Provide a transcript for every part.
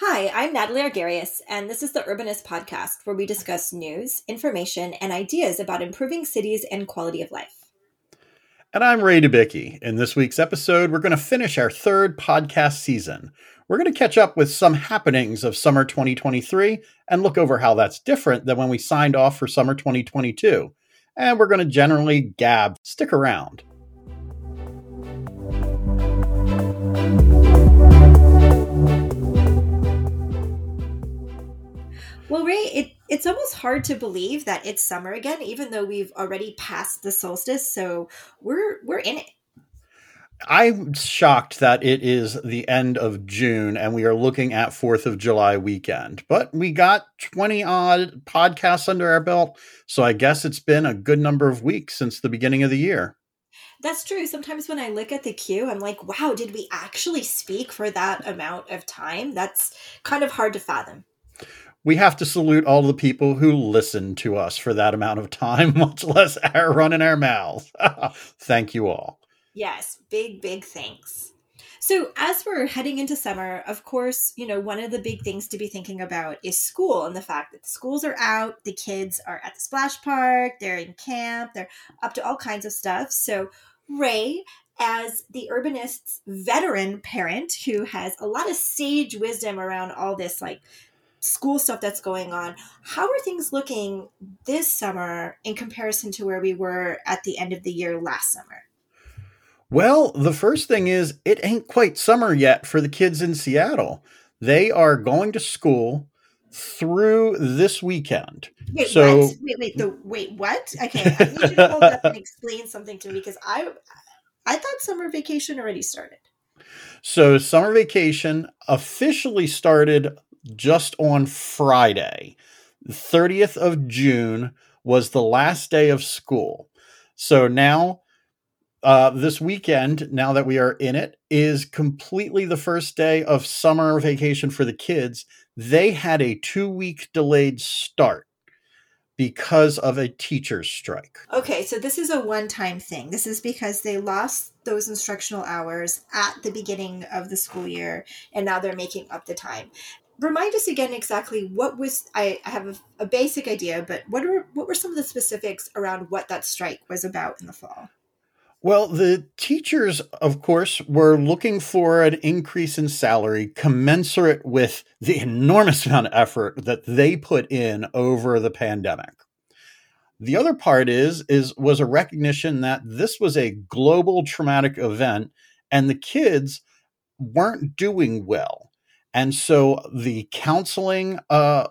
Hi, I'm Natalie Argerious, and this is the Urbanist podcast where we discuss news, information, and ideas about improving cities and quality of life. And I'm Ray Dubicki. In this week's episode, we're going to finish our third podcast season. We're going to catch up with some happenings of summer 2023 and look over how that's different than when we signed off for summer 2022. And we're going to generally gab. Stick around. Well, Ray, it, it's almost hard to believe that it's summer again, even though we've already passed the solstice. So we're we're in it. I'm shocked that it is the end of June and we are looking at 4th of July weekend. But we got 20 odd podcasts under our belt. So I guess it's been a good number of weeks since the beginning of the year. That's true. Sometimes when I look at the queue, I'm like, wow, did we actually speak for that amount of time? That's kind of hard to fathom we have to salute all the people who listen to us for that amount of time, much less air running our mouths. Thank you all. Yes, big, big thanks. So, as we're heading into summer, of course, you know, one of the big things to be thinking about is school and the fact that the schools are out, the kids are at the splash park, they're in camp, they're up to all kinds of stuff. So, Ray, as the urbanist's veteran parent who has a lot of sage wisdom around all this, like school stuff that's going on. How are things looking this summer in comparison to where we were at the end of the year last summer? Well, the first thing is it ain't quite summer yet for the kids in Seattle. They are going to school through this weekend. Wait, so, what? Wait, wait, the wait, what? Okay, I need you to hold up and explain something to me because I I thought summer vacation already started. So summer vacation officially started just on Friday. The 30th of June was the last day of school. So now, uh, this weekend, now that we are in it, is completely the first day of summer vacation for the kids. They had a two week delayed start because of a teacher's strike. Okay, so this is a one time thing. This is because they lost those instructional hours at the beginning of the school year and now they're making up the time remind us again exactly what was I, have a, a, basic idea, but what are what were some of the specifics around what that strike was about in the fall? Well, the teachers, of course, were looking for an increase in salary commensurate with the enormous amount of effort that they put in over the pandemic. The other part is is was a recognition that this was a global traumatic event and the kids weren't doing well and so the counseling uh,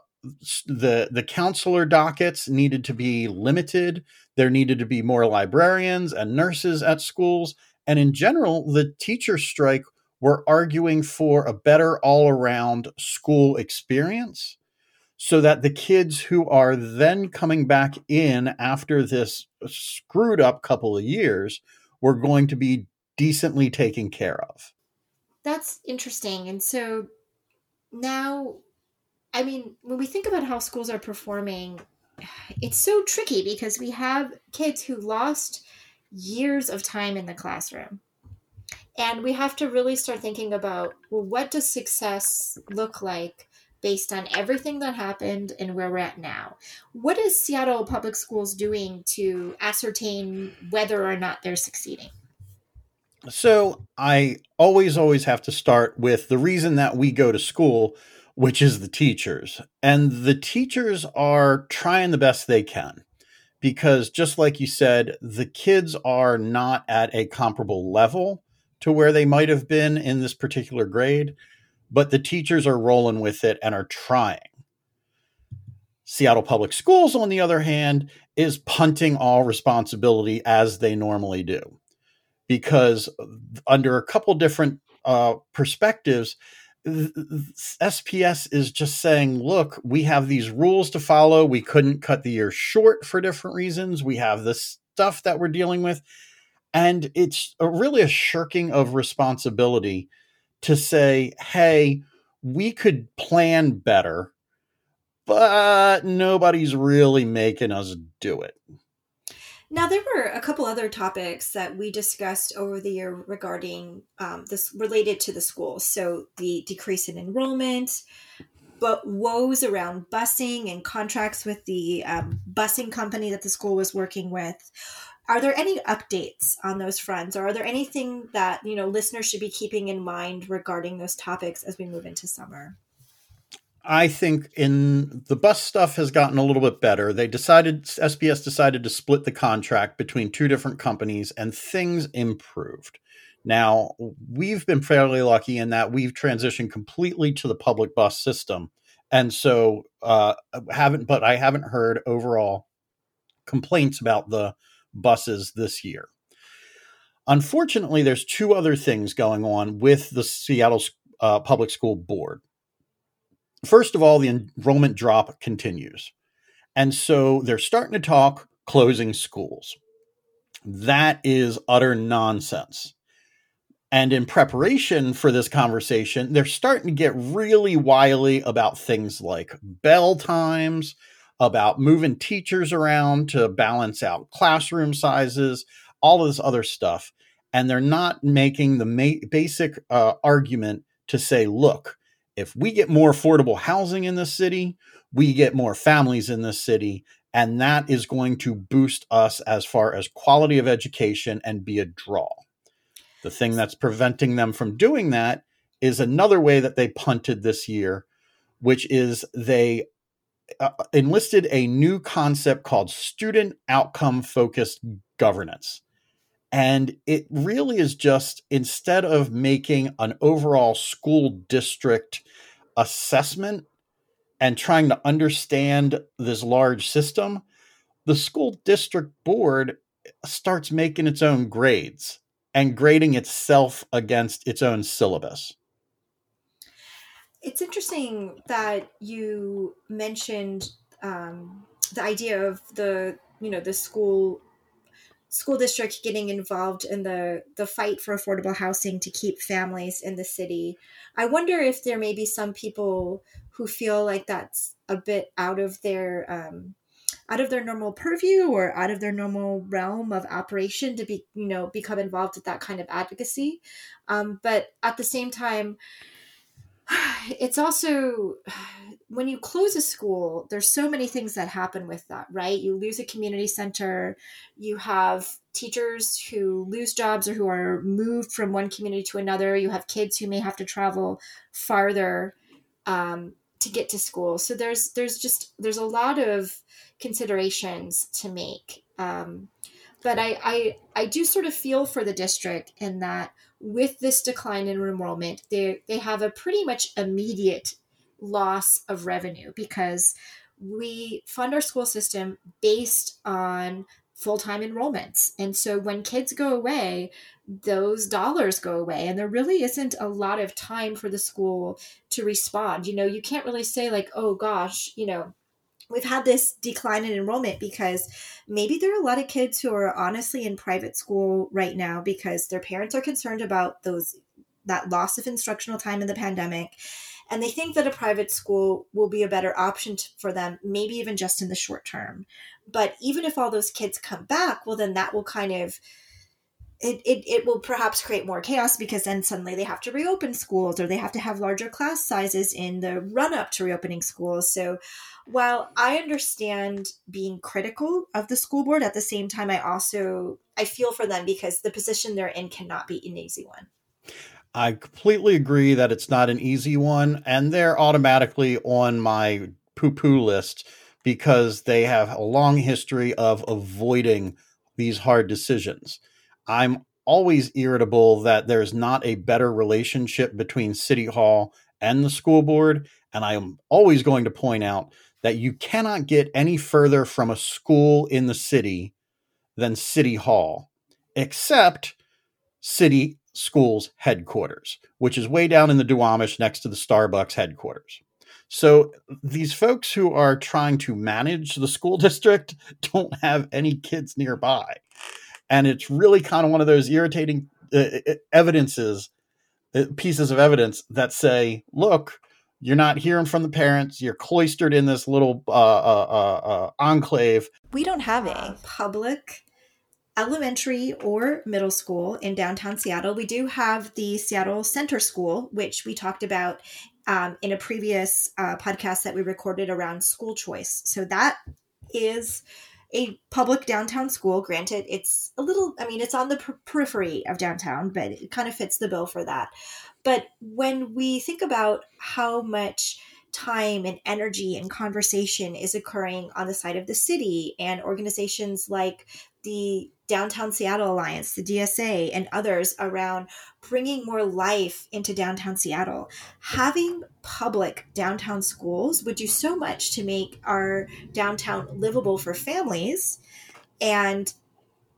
the the counselor dockets needed to be limited. There needed to be more librarians and nurses at schools. And in general the teacher strike were arguing for a better all-around school experience so that the kids who are then coming back in after this screwed up couple of years were going to be decently taken care of. That's interesting. And so now, I mean, when we think about how schools are performing, it's so tricky because we have kids who lost years of time in the classroom. And we have to really start thinking about well, what does success look like based on everything that happened and where we're at now? What is Seattle Public Schools doing to ascertain whether or not they're succeeding? So I always, always have to start with the reason that we go to school, which is the teachers. And the teachers are trying the best they can because, just like you said, the kids are not at a comparable level to where they might have been in this particular grade, but the teachers are rolling with it and are trying. Seattle Public Schools, on the other hand, is punting all responsibility as they normally do because under a couple different uh, perspectives, SPS is just saying, look, we have these rules to follow. We couldn't cut the year short for different reasons. We have this stuff that we're dealing with. And it's a, really a shirking of responsibility to say, hey, we could plan better, but nobody's really making us do it. Now, there were a couple other topics that we discussed over the year regarding um, this related to the schools. So, the decrease in enrollment, but woes around busing and contracts with the um, busing company that the school was working with. Are there any updates on those fronts, or are there anything that you know listeners should be keeping in mind regarding those topics as we move into summer? I think in the bus stuff has gotten a little bit better. They decided SPS decided to split the contract between two different companies and things improved. Now, we've been fairly lucky in that we've transitioned completely to the public bus system. And so uh haven't but I haven't heard overall complaints about the buses this year. Unfortunately, there's two other things going on with the Seattle uh, Public School Board. First of all, the enrollment drop continues. And so they're starting to talk closing schools. That is utter nonsense. And in preparation for this conversation, they're starting to get really wily about things like bell times, about moving teachers around to balance out classroom sizes, all of this other stuff. And they're not making the ma- basic uh, argument to say, look, if we get more affordable housing in the city, we get more families in the city, and that is going to boost us as far as quality of education and be a draw. The thing that's preventing them from doing that is another way that they punted this year, which is they uh, enlisted a new concept called student outcome focused governance. And it really is just instead of making an overall school district assessment and trying to understand this large system, the school district board starts making its own grades and grading itself against its own syllabus. It's interesting that you mentioned um, the idea of the you know the school school district getting involved in the the fight for affordable housing to keep families in the city. I wonder if there may be some people who feel like that's a bit out of their um, out of their normal purview or out of their normal realm of operation to be you know become involved with that kind of advocacy. Um, but at the same time, it's also when you close a school there's so many things that happen with that right? You lose a community center you have teachers who lose jobs or who are moved from one community to another you have kids who may have to travel farther um, to get to school. So there's there's just there's a lot of considerations to make um, but I, I i do sort of feel for the district in that with this decline in enrollment, they they have a pretty much immediate loss of revenue because we fund our school system based on full-time enrollments. And so when kids go away, those dollars go away and there really isn't a lot of time for the school to respond. You know, you can't really say like, "Oh gosh, you know, we've had this decline in enrollment because maybe there are a lot of kids who are honestly in private school right now because their parents are concerned about those that loss of instructional time in the pandemic and they think that a private school will be a better option for them maybe even just in the short term but even if all those kids come back well then that will kind of it, it, it will perhaps create more chaos because then suddenly they have to reopen schools or they have to have larger class sizes in the run up to reopening schools. So while I understand being critical of the school board, at the same time, I also I feel for them because the position they're in cannot be an easy one. I completely agree that it's not an easy one, and they're automatically on my poo poo list because they have a long history of avoiding these hard decisions. I'm always irritable that there's not a better relationship between City Hall and the school board. And I am always going to point out that you cannot get any further from a school in the city than City Hall, except City Schools headquarters, which is way down in the Duwamish next to the Starbucks headquarters. So these folks who are trying to manage the school district don't have any kids nearby. And it's really kind of one of those irritating uh, uh, evidences uh, pieces of evidence that say look you're not hearing from the parents. You're cloistered in this little uh, uh, uh, enclave. We don't have a public elementary or middle school in downtown Seattle. We do have the Seattle Center School, which we talked about um, in a previous uh, podcast that we recorded around school choice. So that is a public downtown school. Granted, it's a little, I mean, it's on the per- periphery of downtown, but it kind of fits the bill for that. But when we think about how much time and energy and conversation is occurring on the side of the city and organizations like the Downtown Seattle Alliance, the DSA, and others around bringing more life into downtown Seattle. Having public downtown schools would do so much to make our downtown livable for families and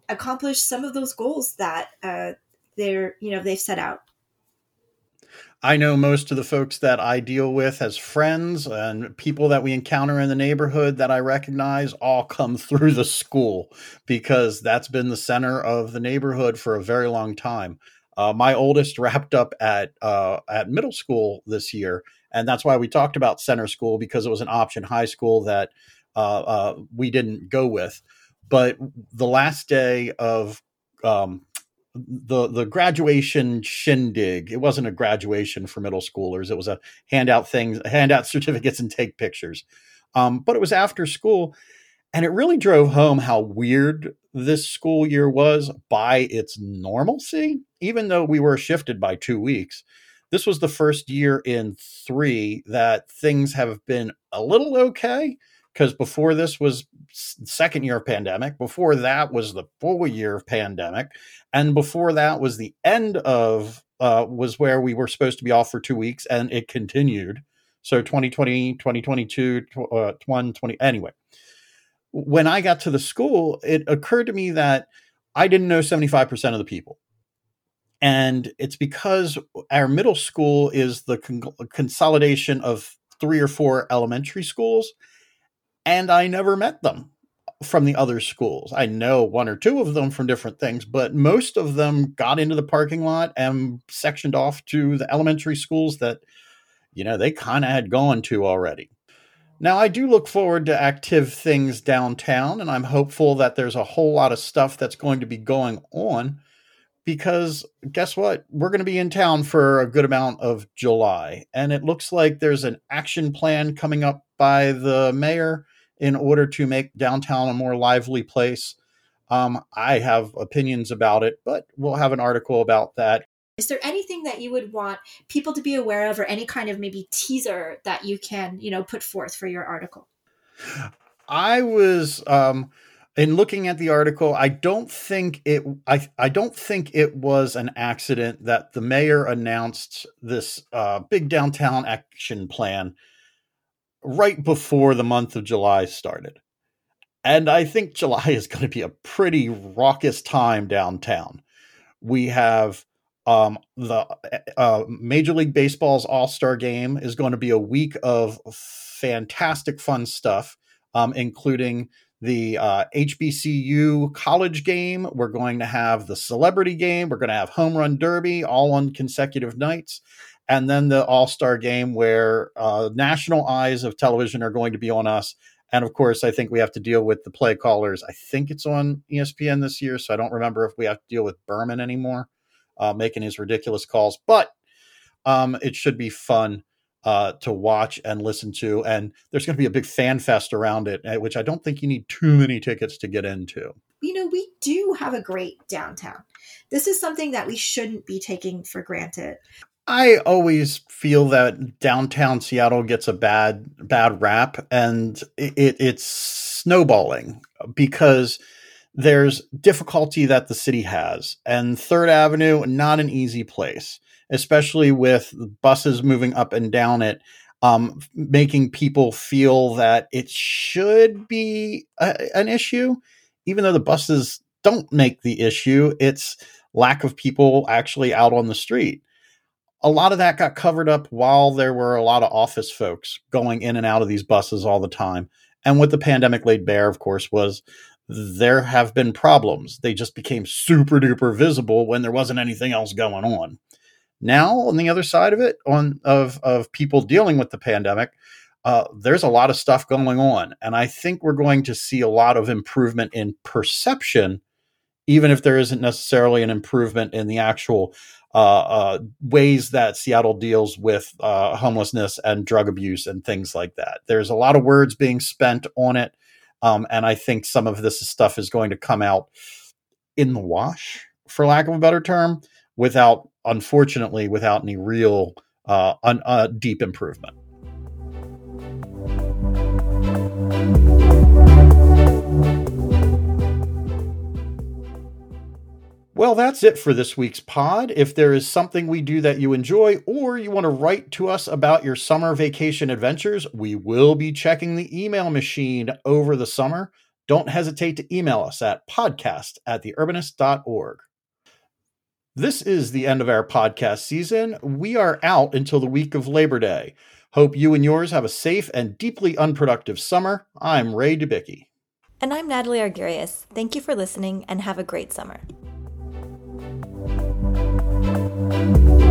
accomplish some of those goals that uh, they're you know they've set out. I know most of the folks that I deal with as friends and people that we encounter in the neighborhood that I recognize all come through the school because that's been the center of the neighborhood for a very long time. Uh, my oldest wrapped up at uh, at middle school this year, and that's why we talked about center school because it was an option high school that uh, uh we didn't go with. But the last day of um, the the graduation shindig. It wasn't a graduation for middle schoolers. It was a handout things, handout certificates and take pictures. Um, but it was after school, and it really drove home how weird this school year was by its normalcy. Even though we were shifted by two weeks, this was the first year in three that things have been a little okay because before this was second year of pandemic before that was the full year of pandemic and before that was the end of uh, was where we were supposed to be off for two weeks and it continued. So 2020 2022 uh, 2020 anyway. When i got to the school it occurred to me that i didn't know 75% of the people. And it's because our middle school is the con- consolidation of three or four elementary schools and I never met them from the other schools. I know one or two of them from different things, but most of them got into the parking lot and sectioned off to the elementary schools that, you know, they kind of had gone to already. Now, I do look forward to active things downtown, and I'm hopeful that there's a whole lot of stuff that's going to be going on because guess what? We're going to be in town for a good amount of July, and it looks like there's an action plan coming up by the mayor in order to make downtown a more lively place. Um, I have opinions about it, but we'll have an article about that. Is there anything that you would want people to be aware of, or any kind of maybe teaser that you can, you know, put forth for your article? I was um, in looking at the article. I don't think it. I I don't think it was an accident that the mayor announced this uh, big downtown action plan right before the month of July started. And I think July is going to be a pretty raucous time downtown. We have um, the uh, Major League Baseball's All Star game is going to be a week of fantastic fun stuff, um, including the uh, HBCU college game. We're going to have the celebrity game. We're going to have home run derby all on consecutive nights and then the All Star game where uh, national eyes of television are going to be on us. And of course, I think we have to deal with the play callers. I think it's on ESPN this year, so I don't remember if we have to deal with Berman anymore, uh, making his ridiculous calls. But um, it should be fun uh, to watch and listen to. And there's going to be a big fan fest around it, eh, which I don't think you need too many tickets to get into. You know, we do have a great downtown. This is something that we shouldn't be taking for granted. I always feel that downtown Seattle gets a bad bad rap, and it, it's snowballing because there's difficulty that the city has, and Third Avenue not an easy place, especially with buses moving up and down it, um, making people feel that it should be a, an issue, even though the buses don't make the issue. It's lack of people actually out on the street a lot of that got covered up while there were a lot of office folks going in and out of these buses all the time. And what the pandemic laid bare, of course, was there have been problems. They just became super duper visible when there wasn't anything else going on. Now, on the other side of it, on of of people dealing with the pandemic, uh, there's a lot of stuff going on, and I think we're going to see a lot of improvement in perception even if there isn't necessarily an improvement in the actual uh, uh, ways that Seattle deals with uh, homelessness and drug abuse and things like that. There's a lot of words being spent on it, um, and I think some of this stuff is going to come out in the wash, for lack of a better term, without, unfortunately, without any real uh, un- deep improvement. Well, that's it for this week's pod. If there is something we do that you enjoy, or you want to write to us about your summer vacation adventures, we will be checking the email machine over the summer. Don't hesitate to email us at podcast at theurbanist.org. This is the end of our podcast season. We are out until the week of Labor Day. Hope you and yours have a safe and deeply unproductive summer. I'm Ray Dubicki. And I'm Natalie Argerious. Thank you for listening and have a great summer. You.